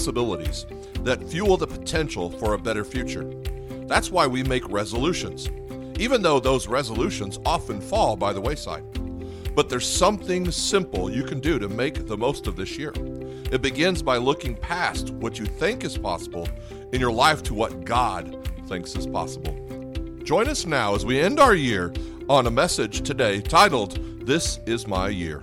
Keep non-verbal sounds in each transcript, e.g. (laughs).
possibilities that fuel the potential for a better future. That's why we make resolutions, even though those resolutions often fall by the wayside. But there's something simple you can do to make the most of this year. It begins by looking past what you think is possible in your life to what God thinks is possible. Join us now as we end our year on a message today titled, This is My Year.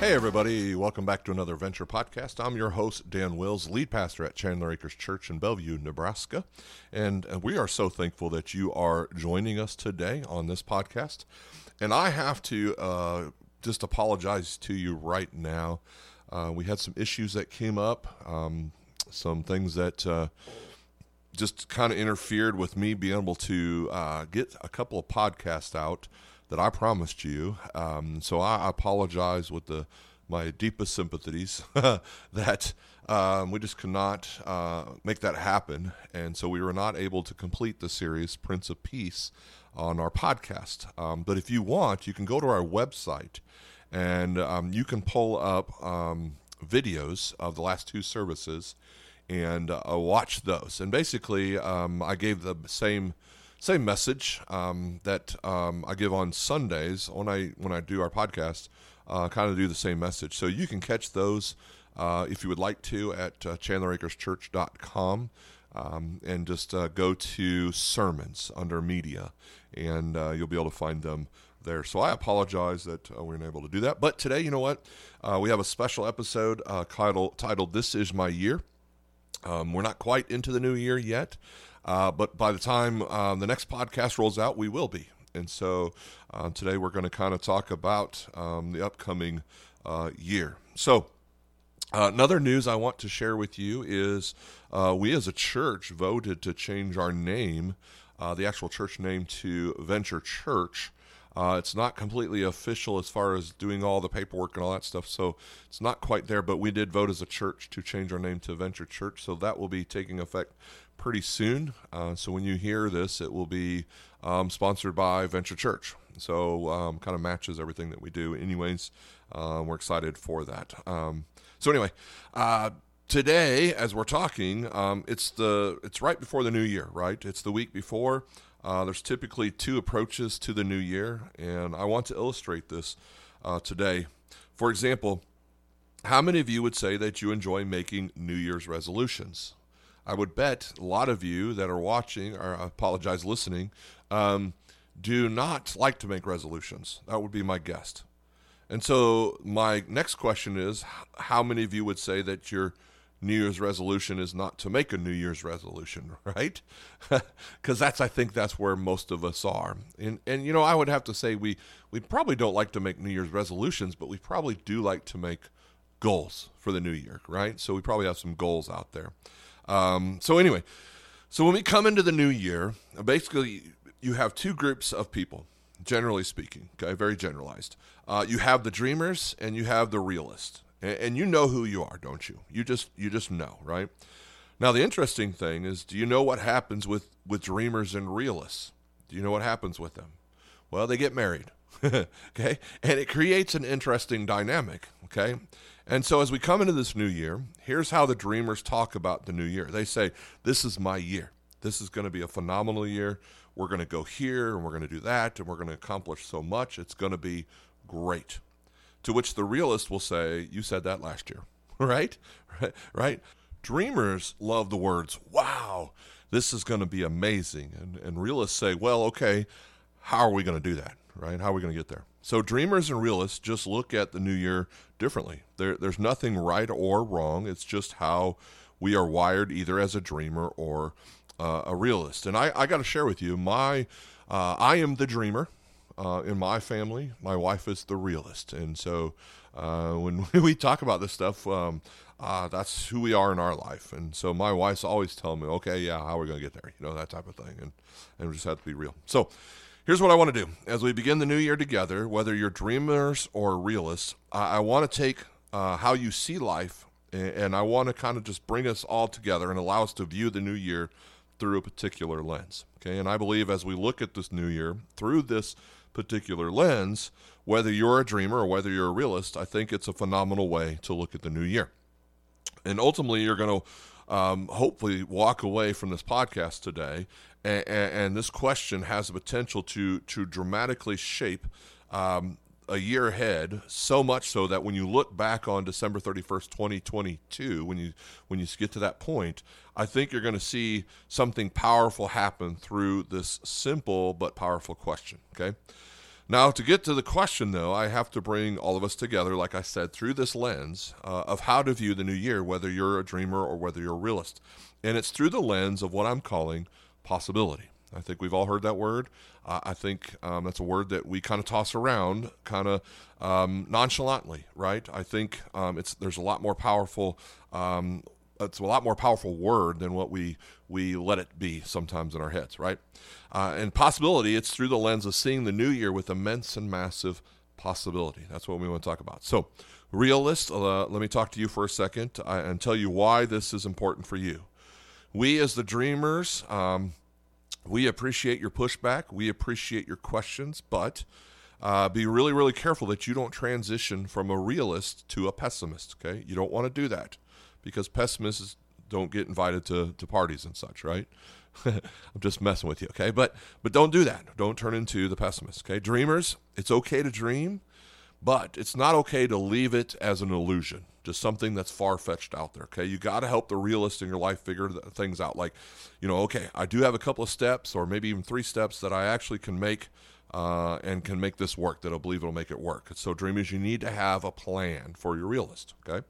Hey, everybody, welcome back to another Venture podcast. I'm your host, Dan Wills, lead pastor at Chandler Acres Church in Bellevue, Nebraska. And we are so thankful that you are joining us today on this podcast. And I have to uh, just apologize to you right now. Uh, we had some issues that came up, um, some things that uh, just kind of interfered with me being able to uh, get a couple of podcasts out that I promised you. Um, so I apologize with the my deepest sympathies (laughs) that um, we just could not uh, make that happen, and so we were not able to complete the series Prince of Peace on our podcast. Um, but if you want, you can go to our website and um, you can pull up um, videos of the last two services and uh, watch those. And basically, um, I gave the same same message um, that um, I give on Sundays when I when I do our podcast. Uh, kind of do the same message. So you can catch those uh, if you would like to at uh, chandleracreschurch.com um, and just uh, go to sermons under media and uh, you'll be able to find them there. So I apologize that uh, we weren't able to do that. But today, you know what? We have a special episode titled, titled This Is My Year. Um, we're not quite into the new year yet. Uh, but by the time um, the next podcast rolls out, we will be. And so uh, today we're going to kind of talk about um, the upcoming uh, year. So, uh, another news I want to share with you is uh, we as a church voted to change our name, uh, the actual church name, to Venture Church. Uh, it's not completely official as far as doing all the paperwork and all that stuff, so it's not quite there. But we did vote as a church to change our name to Venture Church, so that will be taking effect pretty soon. Uh, so when you hear this, it will be um, sponsored by Venture Church. So um, kind of matches everything that we do. Anyways, uh, we're excited for that. Um, so anyway, uh, today as we're talking, um, it's the it's right before the new year, right? It's the week before. Uh, there's typically two approaches to the new year, and I want to illustrate this uh, today. For example, how many of you would say that you enjoy making New Year's resolutions? I would bet a lot of you that are watching, or I apologize, listening, um, do not like to make resolutions. That would be my guess. And so my next question is how many of you would say that your New Year's resolution is not to make a New Year's resolution, (laughs) right? (laughs) Because that's I think that's where most of us are. And and you know I would have to say we we probably don't like to make New Year's resolutions, but we probably do like to make goals for the new year, right? So we probably have some goals out there. Um, so anyway, so when we come into the new year, basically you have two groups of people, generally speaking. Okay, very generalized. Uh, you have the dreamers and you have the realists, and, you know who you are, don't you? You just you just know, right? Now the interesting thing is, do you know what happens with with dreamers and realists? Do you know what happens with them? Well, they get married. (laughs) okay, and it creates an interesting dynamic. Okay, and so, as we come into this new year, here's how the dreamers talk about the new year. They say, This is my year. This is going to be a phenomenal year. We're going to go here and we're going to do that and we're going to accomplish so much. It's going to be great. To which the realist will say, You said that last year, (laughs) right? (laughs) Right? Dreamers love the words, Wow, this is going to be amazing. And, and realists say, Well, okay, how are we going to do that? Right? How are we going to get there? So dreamers and realists just look at the new year differently. There, there's nothing right or wrong. It's just how we are wired, either as a dreamer or uh, a realist. And I, I got to share with you, my uh, I am the dreamer. Uh, in my family, my wife is the realist, and so Uh, when (laughs) we talk about this stuff, um, uh, that's who we are in our life. And so my wife's always telling me, okay, yeah, how are we going to get there? You know, that type of thing. And, and we just have to be real. So here's what I want to do. As we begin the new year together, whether you're dreamers or realists, I, I want to take uh, how you see life and, and I want to kind of just bring us all together and allow us to view the new year through a particular lens. Okay. And I believe as we look at this new year through this particular lens, whether you're a dreamer or whether you're a realist, I think it's a phenomenal way to look at the new year. And ultimately, you're going to um, hopefully walk away from this podcast today, and, and, this question has the potential to to dramatically shape um, a year ahead. So much so that when you look back on December 31st, 2022, when you when you get to that point, I think you're going to see something powerful happen through this simple but powerful question. Okay. Now, to get to the question, though, I have to bring all of us together, like I said, through this lens uh, of how to view the new year, whether you're a dreamer or whether you're a realist. And it's through the lens of what I'm calling possibility. I think we've all heard that word. Uh, I think um, that's a word that we kind of toss around, kind of um, nonchalantly, right? I think um, it's there's a lot more powerful um, it's a lot more powerful word than what we we let it be sometimes in our heads, right? Uh, and possibility, it's through the lens of seeing the new year with immense and massive possibility. That's what we want to talk about. So, realist, uh, let me talk to you for a second uh, and tell you why this is important for you. We, as the dreamers, um, we appreciate your pushback. We appreciate your questions, but uh, be really, really careful that you don't transition from a realist to a pessimist. Okay, you don't want to do that because pessimists don't get invited to, to parties and such, right? (laughs) I'm just messing with you, okay? But but don't do that. Don't turn into the pessimist, okay? Dreamers, it's okay to dream, but it's not okay to leave it as an illusion, just something that's far fetched out there, okay? You got to help the realist in your life figure things out. Like, you know, okay, I do have a couple of steps, or maybe even three steps that I actually can make. Uh, and can make this work that I believe it'll make it work. So, dreamers, you need to have a plan for your realist. Okay,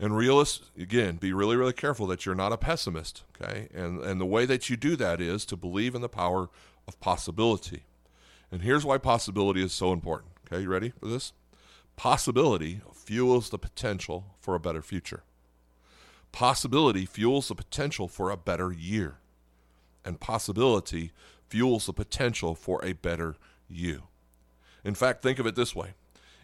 and realists, again, be really, really careful that you're not a pessimist. Okay. And, and the way that you do that is to believe in the power of possibility. And here's why possibility is so important. Okay. You ready for this? Possibility fuels the potential for a better future. Possibility fuels the potential for a better year. And possibility fuels the potential for a better you. In fact, think of it this way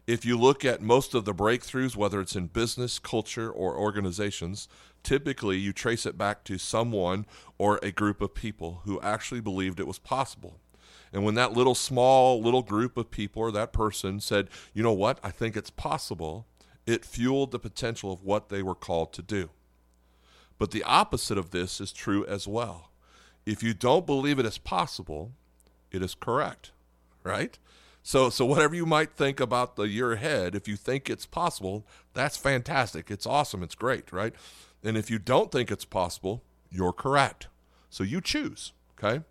if you look at most of the breakthroughs, whether it's in business, culture, or organizations, typically you trace it back to someone or a group of people who actually believed it was possible. And when that little small little group of people or that person said, you know what, I think it's possible, it fueled the potential of what they were called to do. But the opposite of this is true as well. If you don't believe it is possible, it is correct, right? So, so whatever you might think about the year ahead, if you think it's possible, that's fantastic. It's awesome. It's great, right? And if you don't think it's possible, you're correct. So you choose, okay?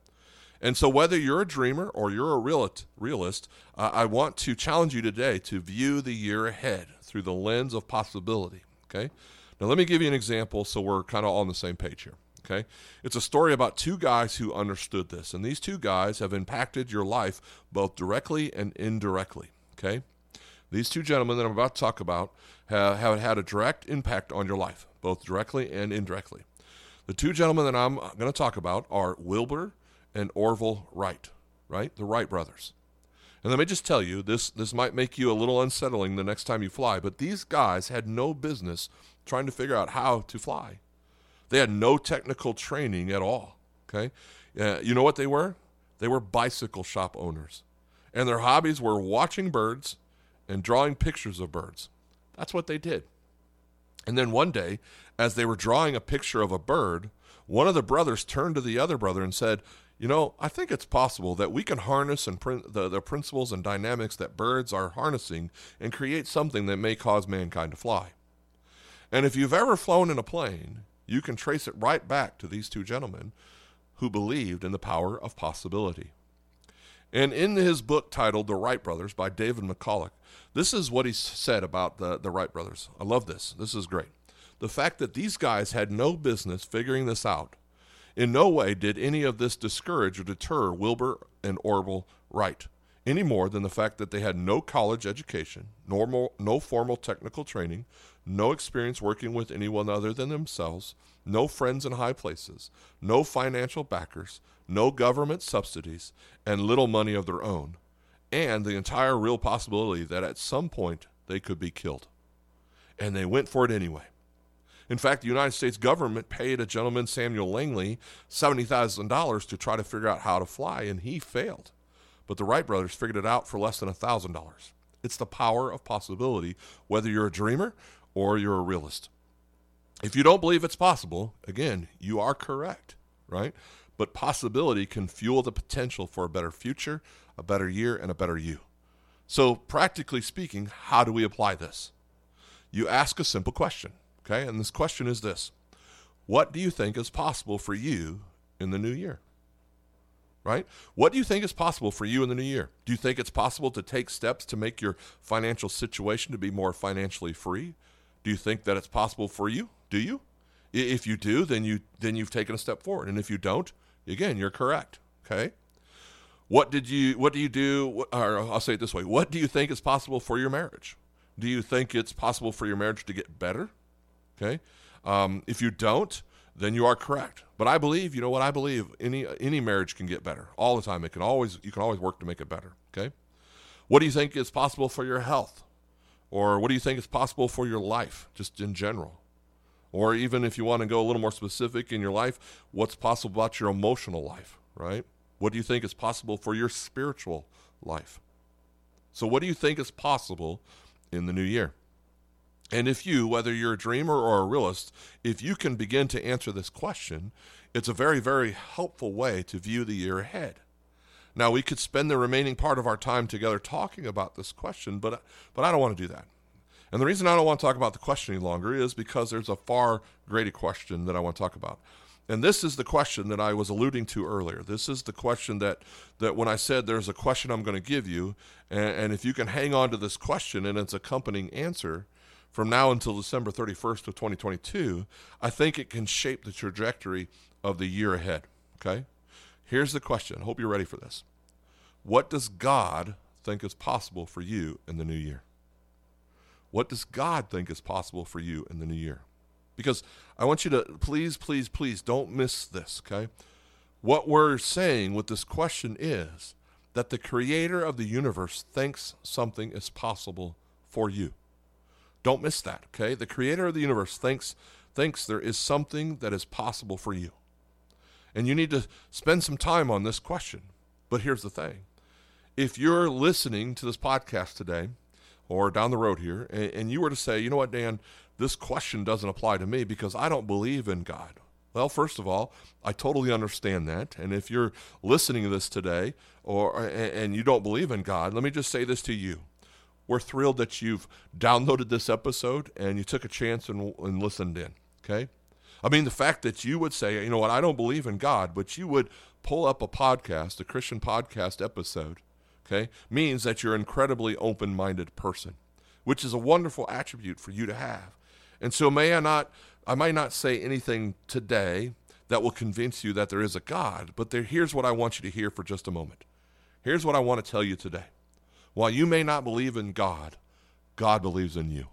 And so, whether you're a dreamer or you're a realist, realist uh, I want to challenge you today to view the year ahead through the lens of possibility. Okay. Now, let me give you an example so we're kind of all on the same page here. Okay. It's a story about two guys who understood this. And these two guys have impacted your life both directly and indirectly. Okay. These two gentlemen that I'm about to talk about have, have had a direct impact on your life, both directly and indirectly. The two gentlemen that I'm going to talk about are Wilbur and Orville Wright, right? The Wright brothers. And let me just tell you, this, this might make you a little unsettling the next time you fly, but these guys had no business trying to figure out how to fly. They had no technical training at all. Okay. Uh, you know what they were? They were bicycle shop owners. And their hobbies were watching birds and drawing pictures of birds. That's what they did. And then one day, as they were drawing a picture of a bird, one of the brothers turned to the other brother and said, You know, I think it's possible that we can harness and the, the principles and dynamics that birds are harnessing and create something that may cause mankind to fly. And if you've ever flown in a plane, you can trace it right back to these two gentlemen who believed in the power of possibility. And in his book titled The Wright Brothers by David McCullough, this is what he said about the, the Wright brothers. I love this. This is great. The fact that these guys had no business figuring this out. In no way did any of this discourage or deter Wilbur and Orville Wright. any more than the fact that they had no college education, normal, no formal technical training, no experience working with anyone other than themselves, no friends in high places, no financial backers, no government subsidies, and little money of their own, and the entire real possibility that at some point they could be killed. And they went for it anyway. In fact, the United States government paid a gentleman, Samuel Langley, $70,000 to try to figure out how to fly, and he failed. But the Wright brothers figured it out for less than $1,000. It's the power of possibility, whether you're a dreamer or you're a realist. If you don't believe it's possible, again, you are correct, right? But possibility can fuel the potential for a better future, a better year, and a better you. So, practically speaking, how do we apply this? You ask a simple question, okay? And this question is this What do you think is possible for you in the new year? Right? What do you think is possible for you in the new year? Do you think it's possible to take steps to make your financial situation to be more financially free? Do you think that it's possible for you? Do you? If you do, then you then you've taken a step forward. And if you don't, again, you're correct. Okay. What did you what do you do or I'll say it this way. What do you think is possible for your marriage? Do you think it's possible for your marriage to get better? Okay. Um, if you don't, then you are correct. But I believe, you know what I believe, any any marriage can get better all the time. It can always you can always work to make it better. Okay. What do you think is possible for your health? Or what do you think is possible for your life, just in general? Or even if you want to go a little more specific in your life, what's possible about your emotional life, right? What do you think is possible for your spiritual life? So, what do you think is possible in the new year? And if you, whether you're a dreamer or a realist, if you can begin to answer this question, it's a very, very helpful way to view the year ahead. Now, we could spend the remaining part of our time together talking about this question, but, but I don't want to do that. And the reason I don't want to talk about the question any longer is because there's a far greater question that I want to talk about. And this is the question that I was alluding to earlier. This is the question that, that when I said there's a question I'm going to give you, and, and if you can hang on to this question and its accompanying answer from now until December 31st of 2022, I think it can shape the trajectory of the year ahead. Okay? Here's the question. I hope you're ready for this. What does God think is possible for you in the new year? What does God think is possible for you in the new year? Because I want you to please, please, please don't miss this, okay? What we're saying with this question is that the creator of the universe thinks something is possible for you. Don't miss that, okay? The creator of the universe thinks thinks there is something that is possible for you. And you need to spend some time on this question. But here's the thing if you're listening to this podcast today or down the road here, and, and, you were to say, you know what, Dan, this question doesn't apply to me because I don't believe in God. Well, first of all, I totally understand that. And if you're listening to this today or and you don't believe in God, let me just say this to you. We're thrilled that you've downloaded this episode and you took a chance and, and listened in. Okay? I mean, the fact that you would say, you know what, I don't believe in God, but you would pull up a podcast, a Christian podcast episode, okay, means that you're an incredibly open minded person, which is a wonderful attribute for you to have. And so, may I not, I might not say anything today that will convince you that there is a God, but there, here's what I want you to hear for just a moment. Here's what I want to tell you today. While you may not believe in God, God believes in you.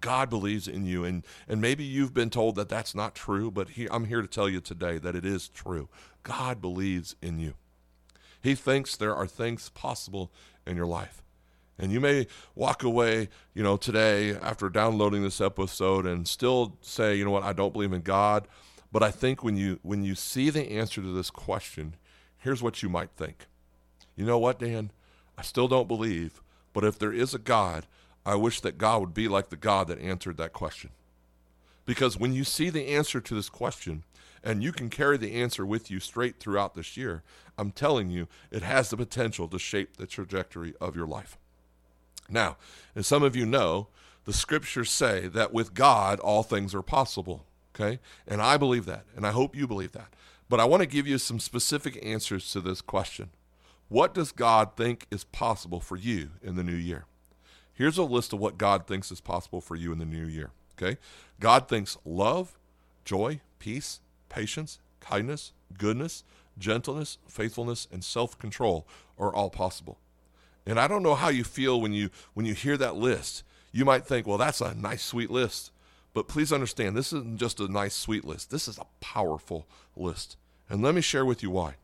God believes in you. And, and maybe you've been told that that's not true, but he, I'm here to tell you today that it is true. God believes in you. He thinks there are things possible in your life. And you may walk away, you know, today after downloading this episode and still say, you know what, I don't believe in God. But I think when you when you see the answer to this question, here's what you might think. You know what, Dan? I still don't believe, but if there is a God, I wish that God would be like the God that answered that question. Because when you see the answer to this question, and you can carry the answer with you straight throughout this year, I'm telling you, it has the potential to shape the trajectory of your life. Now, as some of you know, the scriptures say that with God, all things are possible. Okay? And I believe that, and I hope you believe that. But I want to give you some specific answers to this question What does God think is possible for you in the new year? Here's a list of what God thinks is possible for you in the new year. Okay? God thinks love, joy, peace, patience, kindness, goodness, gentleness, faithfulness, and self control are all possible. And I don't know how you feel when you when you hear that list. You might think, well, that's a nice sweet list. But please understand, this isn't just a nice sweet list. This is a powerful list. And let me share with you why.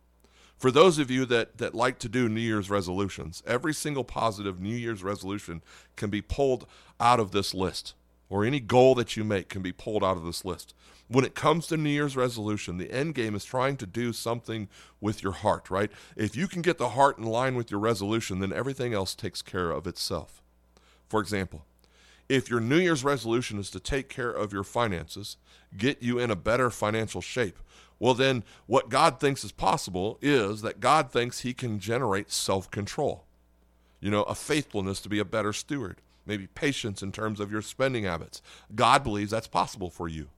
For those of you that, that like to do New Year's resolutions, every single positive New Year's resolution can be pulled out of this list, or any goal that you make can be pulled out of this list. When it comes to New Year's resolution, the end game is trying to do something with your heart, right? If you can get the heart in line with your resolution, then everything else takes care of itself. For example, if your New Year's resolution is to take care of your finances, get you in a better financial shape, well, then what God thinks is possible is that God thinks He can generate self control. You know, a faithfulness to be a better steward, maybe patience in terms of your spending habits. God believes that's possible for you.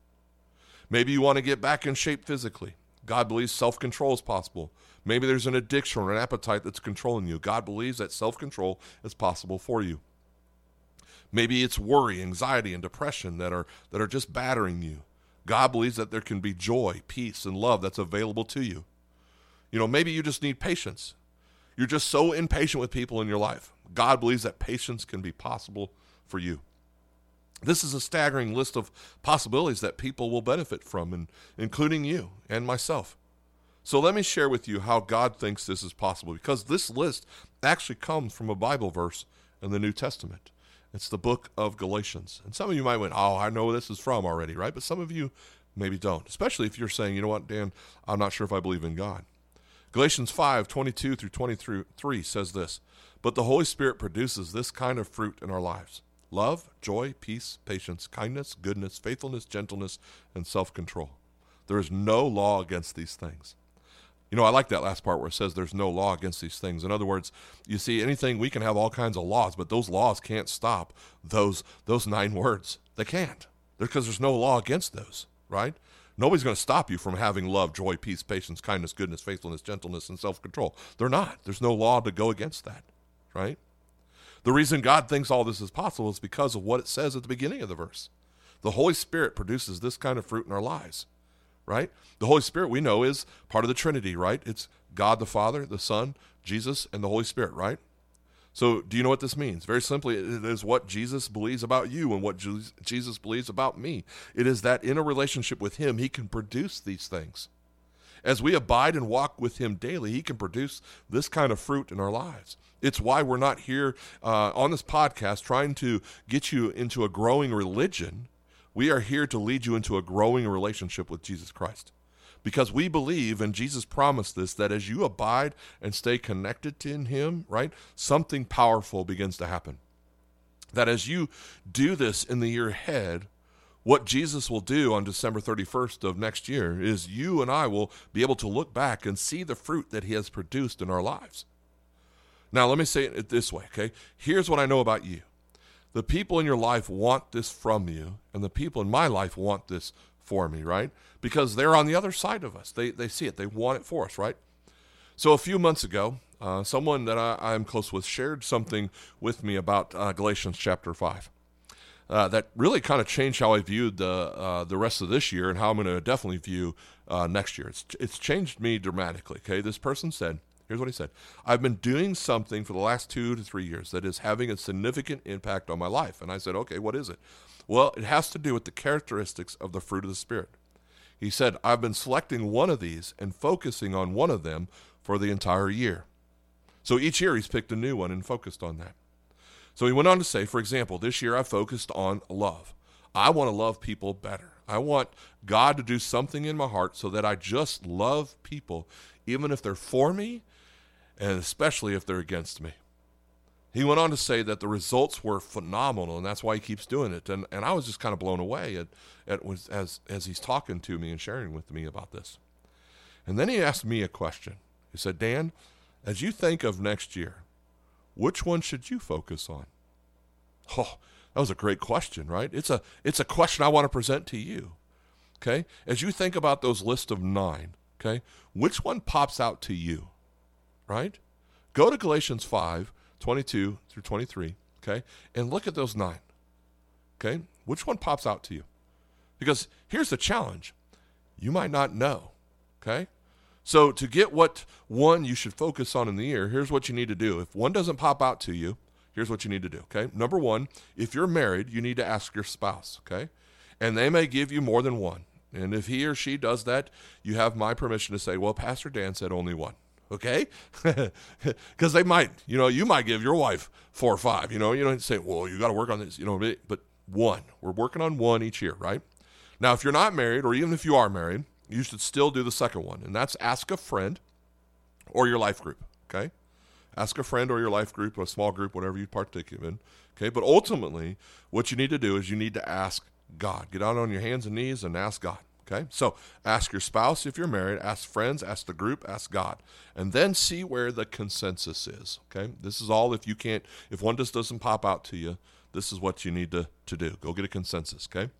Maybe you want to get back in shape physically. God believes self control is possible. Maybe there's an addiction or an appetite that's controlling you. God believes that self control is possible for you. Maybe it's worry, anxiety, and depression that are, that are just battering you. God believes that there can be joy, peace, and love that's available to you. You know, maybe you just need patience. You're just so impatient with people in your life. God believes that patience can be possible for you. This is a staggering list of possibilities that people will benefit from, and including you and myself. So let me share with you how God thinks this is possible, because this list actually comes from a Bible verse in the New Testament. It's the book of Galatians. And some of you might went, Oh, I know where this is from already, right? But some of you maybe don't, especially if you're saying, You know what, Dan, I'm not sure if I believe in God. Galatians 5 22 through 23 says this But the Holy Spirit produces this kind of fruit in our lives love, joy, peace, patience, kindness, goodness, faithfulness, gentleness, and self control. There is no law against these things. You know, I like that last part where it says there's no law against these things. In other words, you see, anything we can have all kinds of laws, but those laws can't stop those those nine (laughs) words. They can't. Because there's no law against those, right? Nobody's going to stop you from having love, joy, peace, patience, kindness, goodness, faithfulness, gentleness, and self control. They're not. There's no law to go against that, right? The reason God thinks all this is possible is because of what it says at the beginning of the verse. The Holy Spirit produces this kind of fruit in our lives right? The Holy Spirit we know is part of the Trinity, right? It's God the Father, the Son, Jesus, and the Holy Spirit, right? So, do you know what this means? Very simply, it is what Jesus believes about you and what Jesus believes about me. It is that in a relationship with Him, He can produce these things. As we abide and walk with Him daily, He can produce this kind of fruit in our lives. It's why we're not here uh, on this podcast trying to get you into a growing religion we are here to lead you into a growing relationship with Jesus Christ. Because we believe, and Jesus promised this, that as you abide and stay connected in Him, right, something powerful begins to happen. That as you do this in the year ahead, what Jesus will do on December 31st of next year is you and I will be able to look back and see the fruit that He has produced in our lives. Now, let me say it this way, okay? Here's what I know about you the people in your life want this from you, and the people in my life want this for me, right? Because they're on the other side of us. They, they see it, they want it for us, right? So a few months ago, uh, someone that I, am close with shared something with me about uh, Galatians chapter 5. Uh, that really kind of changed how I viewed the uh, the rest of this year and how I'm going to definitely view uh, next year. It's it's changed me dramatically. Okay, this person said, Here's what he said I've been doing something for the last two to three years that is having a significant impact on my life. And I said, Okay, what is it? Well, it has to do with the characteristics of the fruit of the Spirit. He said, I've been selecting one of these and focusing on one of them for the entire year. So each year he's picked a new one and focused on that. So he went on to say, for example, this year I focused on love. I want to love people better. I want God to do something in my heart so that I just love people, even if they're for me and especially if they're against me. He went on to say that the results were phenomenal, and that's why he keeps doing it. And, and I was just kind of blown away at, at was, as, as he's talking to me and sharing with me about this. And then he asked me a question. He said, Dan, as you think of next year, which one should you focus on? Oh, that was a great question, right? It's a, it's a question I want to present to you. Okay? As you think about those list of nine, okay, which one pops out to you? Right? Go to Galatians 5 22 through 23, okay, and look at those nine, okay? Which one pops out to you? Because here's the challenge you might not know, okay? So, to get what one you should focus on in the year, here's what you need to do. If one doesn't pop out to you, here's what you need to do, okay? Number one, if you're married, you need to ask your spouse, okay? And they may give you more than one. And if he or she does that, you have my permission to say, well, Pastor Dan said only one, okay? (laughs) Because they might, you know, you might give your wife four or five, you know, you don't say, well, you got to work on this, you know, but one. We're working on one each year, right? Now, if you're not married, or even if you are married, you should still do the second one, and that's ask a friend or your life group. Okay, ask a friend or your life group, a small group, whatever you partake in. Okay, but ultimately, what you need to do is you need to ask God. Get out on your hands and knees and ask God. Okay, so ask your spouse if you're married, ask friends, ask the group, ask God, and then see where the consensus is. Okay, this is all if you can't, if one just doesn't pop out to you, this is what you need to, to do. Go get a consensus. Okay.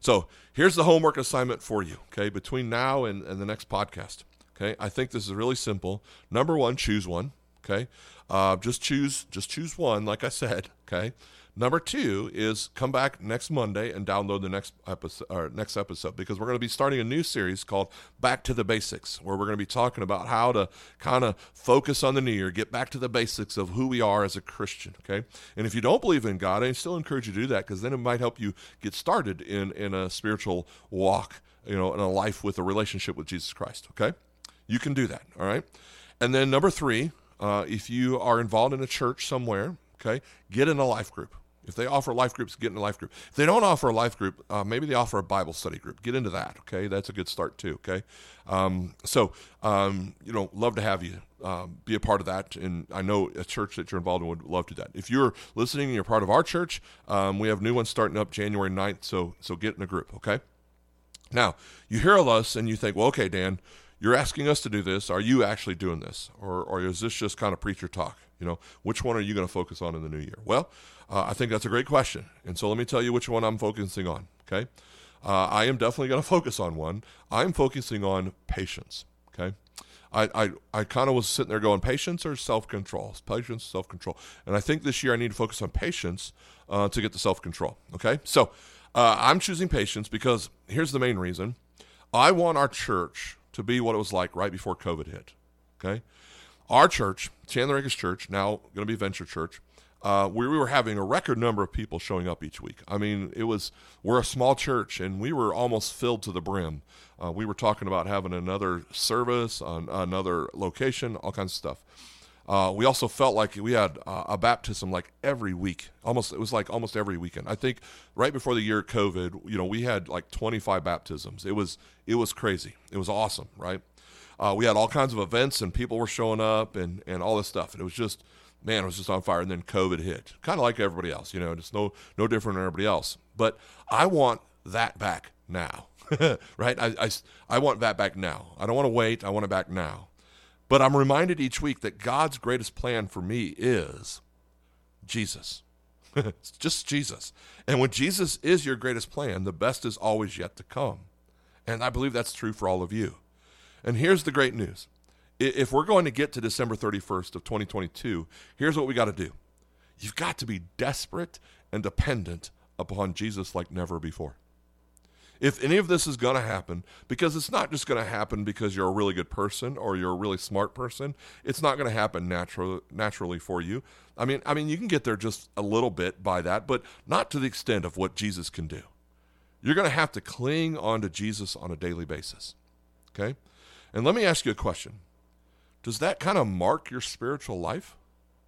So here's the homework assignment for you, okay, between now and, and the next podcast. Okay, I think this is really simple. Number one, choose one. Okay, uh, just choose just choose one, like I said. Okay, Number two is come back next Monday and download the next episode, or next episode because we're going to be starting a new series called Back to the Basics, where we're going to be talking about how to kind of focus on the new year, get back to the basics of who we are as a Christian. Okay, and if you don't believe in God, I still encourage you to do that because then it might help you get started in in a spiritual walk, you know, in a life with a relationship with Jesus Christ. Okay, you can do that. All right, and then number three, uh, if you are involved in a church somewhere, okay, get in a life group if they offer life groups, get into life group. If they don't offer a life group, uh, maybe they offer a Bible study group. Get into that. Okay, that's a good start too. Okay, um, so um, you know, love to have you um, be a part of that. And I know a church that you're involved in would love to do that. If you're listening and you're part of our church, um, we have new ones starting up January 9th. So so get in a group. Okay. Now you hear us and you think, well, okay, Dan, you're asking us to do this. Are you actually doing this, or or is this just kind of preacher talk? You know, which one are you going to focus on in the new year? Well, uh, I think that's a great question. And so let me tell you which one I'm focusing on. Okay. Uh, I am definitely going to focus on one. I'm focusing on patience. Okay. I, I, I kind of was sitting there going, patience or self control? Patience, self control. And I think this year I need to focus on patience uh, to get the self control. Okay. So uh, I'm choosing patience because here's the main reason I want our church to be what it was like right before COVID hit. Okay. Our church, Chandler Acres Church, now going to be Venture Church, uh, we, we, were having a record number of people showing up each week. I mean, it was we're a small church, and we were almost filled to the brim. Uh, we were talking about having another service, on another location, all kinds of stuff. Uh, we also felt like we had a baptism like every week. Almost it was like almost every weekend. I think right before the year COVID, you know, we had like 25 baptisms. It was it was crazy. It was awesome, right? Uh, we had all kinds of events and people were showing up and and all this stuff. And it was just man, it was just on fire. And then COVID hit, kind of like everybody else, you know, just no no different than everybody else. But I want that back now, (laughs) right? I, I, I want that back now. I don't want to wait. I want it back now. But I'm reminded each week that God's greatest plan for me is Jesus. it's (laughs) just Jesus. And when Jesus is your greatest plan, the best is always yet to come. And I believe that's true for all of you. And here's the great news if we're going to get to December 31st of 2022, here's what we got to do. You've got to be desperate and dependent upon Jesus like never before. If any of this is going to happen, because it's not just going to happen because you're a really good person or you're a really smart person, it's not going to happen natural, naturally for you. I mean, I mean, you can get there just a little bit by that, but not to the extent of what Jesus can do. You're going to have to cling on to Jesus on a daily basis. Okay? And let me ask you a question does that kind of mark your spiritual life?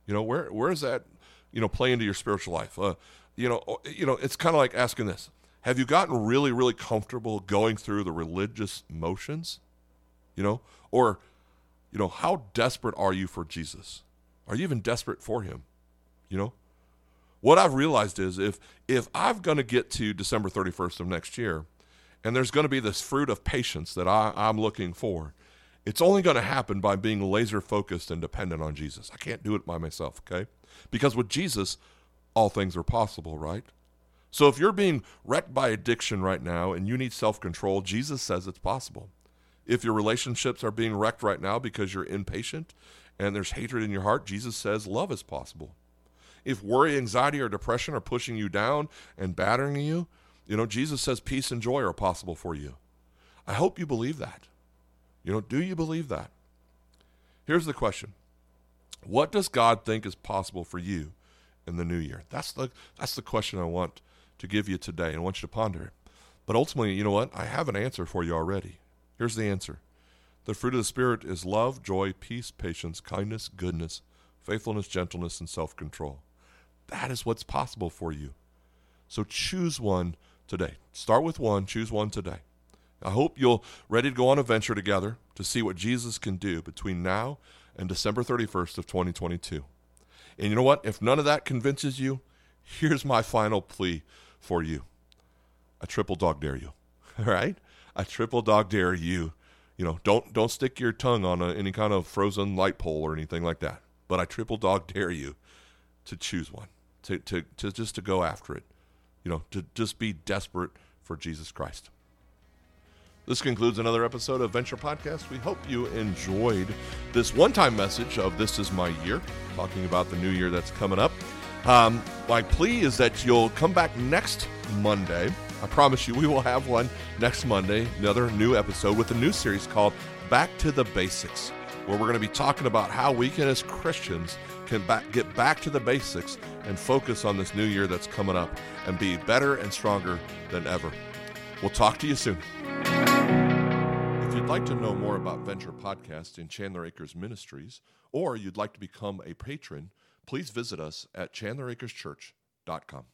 You know, where where does that, you know, play into your spiritual life? Uh, you know, you know, it's kind of like asking this: Have you gotten really, really comfortable going through the religious motions? You know, or, you know, how desperate are you for Jesus? Are you even desperate for Him? You know, what I've realized is if if I'm going to get to December 31st of next year, and there's going to be this fruit of patience that I, I'm looking for it's only going to happen by being laser focused and dependent on Jesus. I can't do it by myself, okay? Because with Jesus, all things are possible, right? So if you're being wrecked by addiction right now and you need self control, Jesus says it's possible. If your relationships are being wrecked right now because you're impatient and there's hatred in your heart, Jesus says love is possible. If worry, anxiety, or depression are pushing you down and battering you, you know, Jesus says peace and joy are possible for you. I hope you believe that. You know, do you believe that? Here's the question What does God think is possible for you in the new year? That's the, that's the question I want to give you today and I want you to ponder it. But ultimately, you know what? I have an answer for you already. Here's the answer The fruit of the Spirit is love, joy, peace, patience, kindness, goodness, faithfulness, gentleness, and self control. That is what's possible for you. So choose one today. Start with one, choose one today. I hope you're ready to go on a venture together to see what Jesus can do between now and December 31st of 2022. And you know what? If none of that convinces you, here's my final plea for you. I triple dog dare you. (laughs) All right? I triple dog dare you. You know, don't don't stick your tongue on a, any kind of frozen light pole or anything like that. But I triple dog dare you to choose one. To to, to just to go after it. You know, to just be desperate for Jesus Christ. This concludes another episode of Venture Podcast. We hope you enjoyed this one time message of This Is My Year, talking about the new year that's coming up. Um, my plea is that you'll come back next Monday. I promise you, we will have one next Monday, another new episode with a new series called Back to the Basics, where we're going to be talking about how we can, as Christians, can back, get back to the basics and focus on this new year that's coming up and be better and stronger than ever. We'll talk to you soon. Like to know more about Venture Podcast and Chandler Acres Ministries, or you'd like to become a patron, please visit us at chandleracreschurch.com.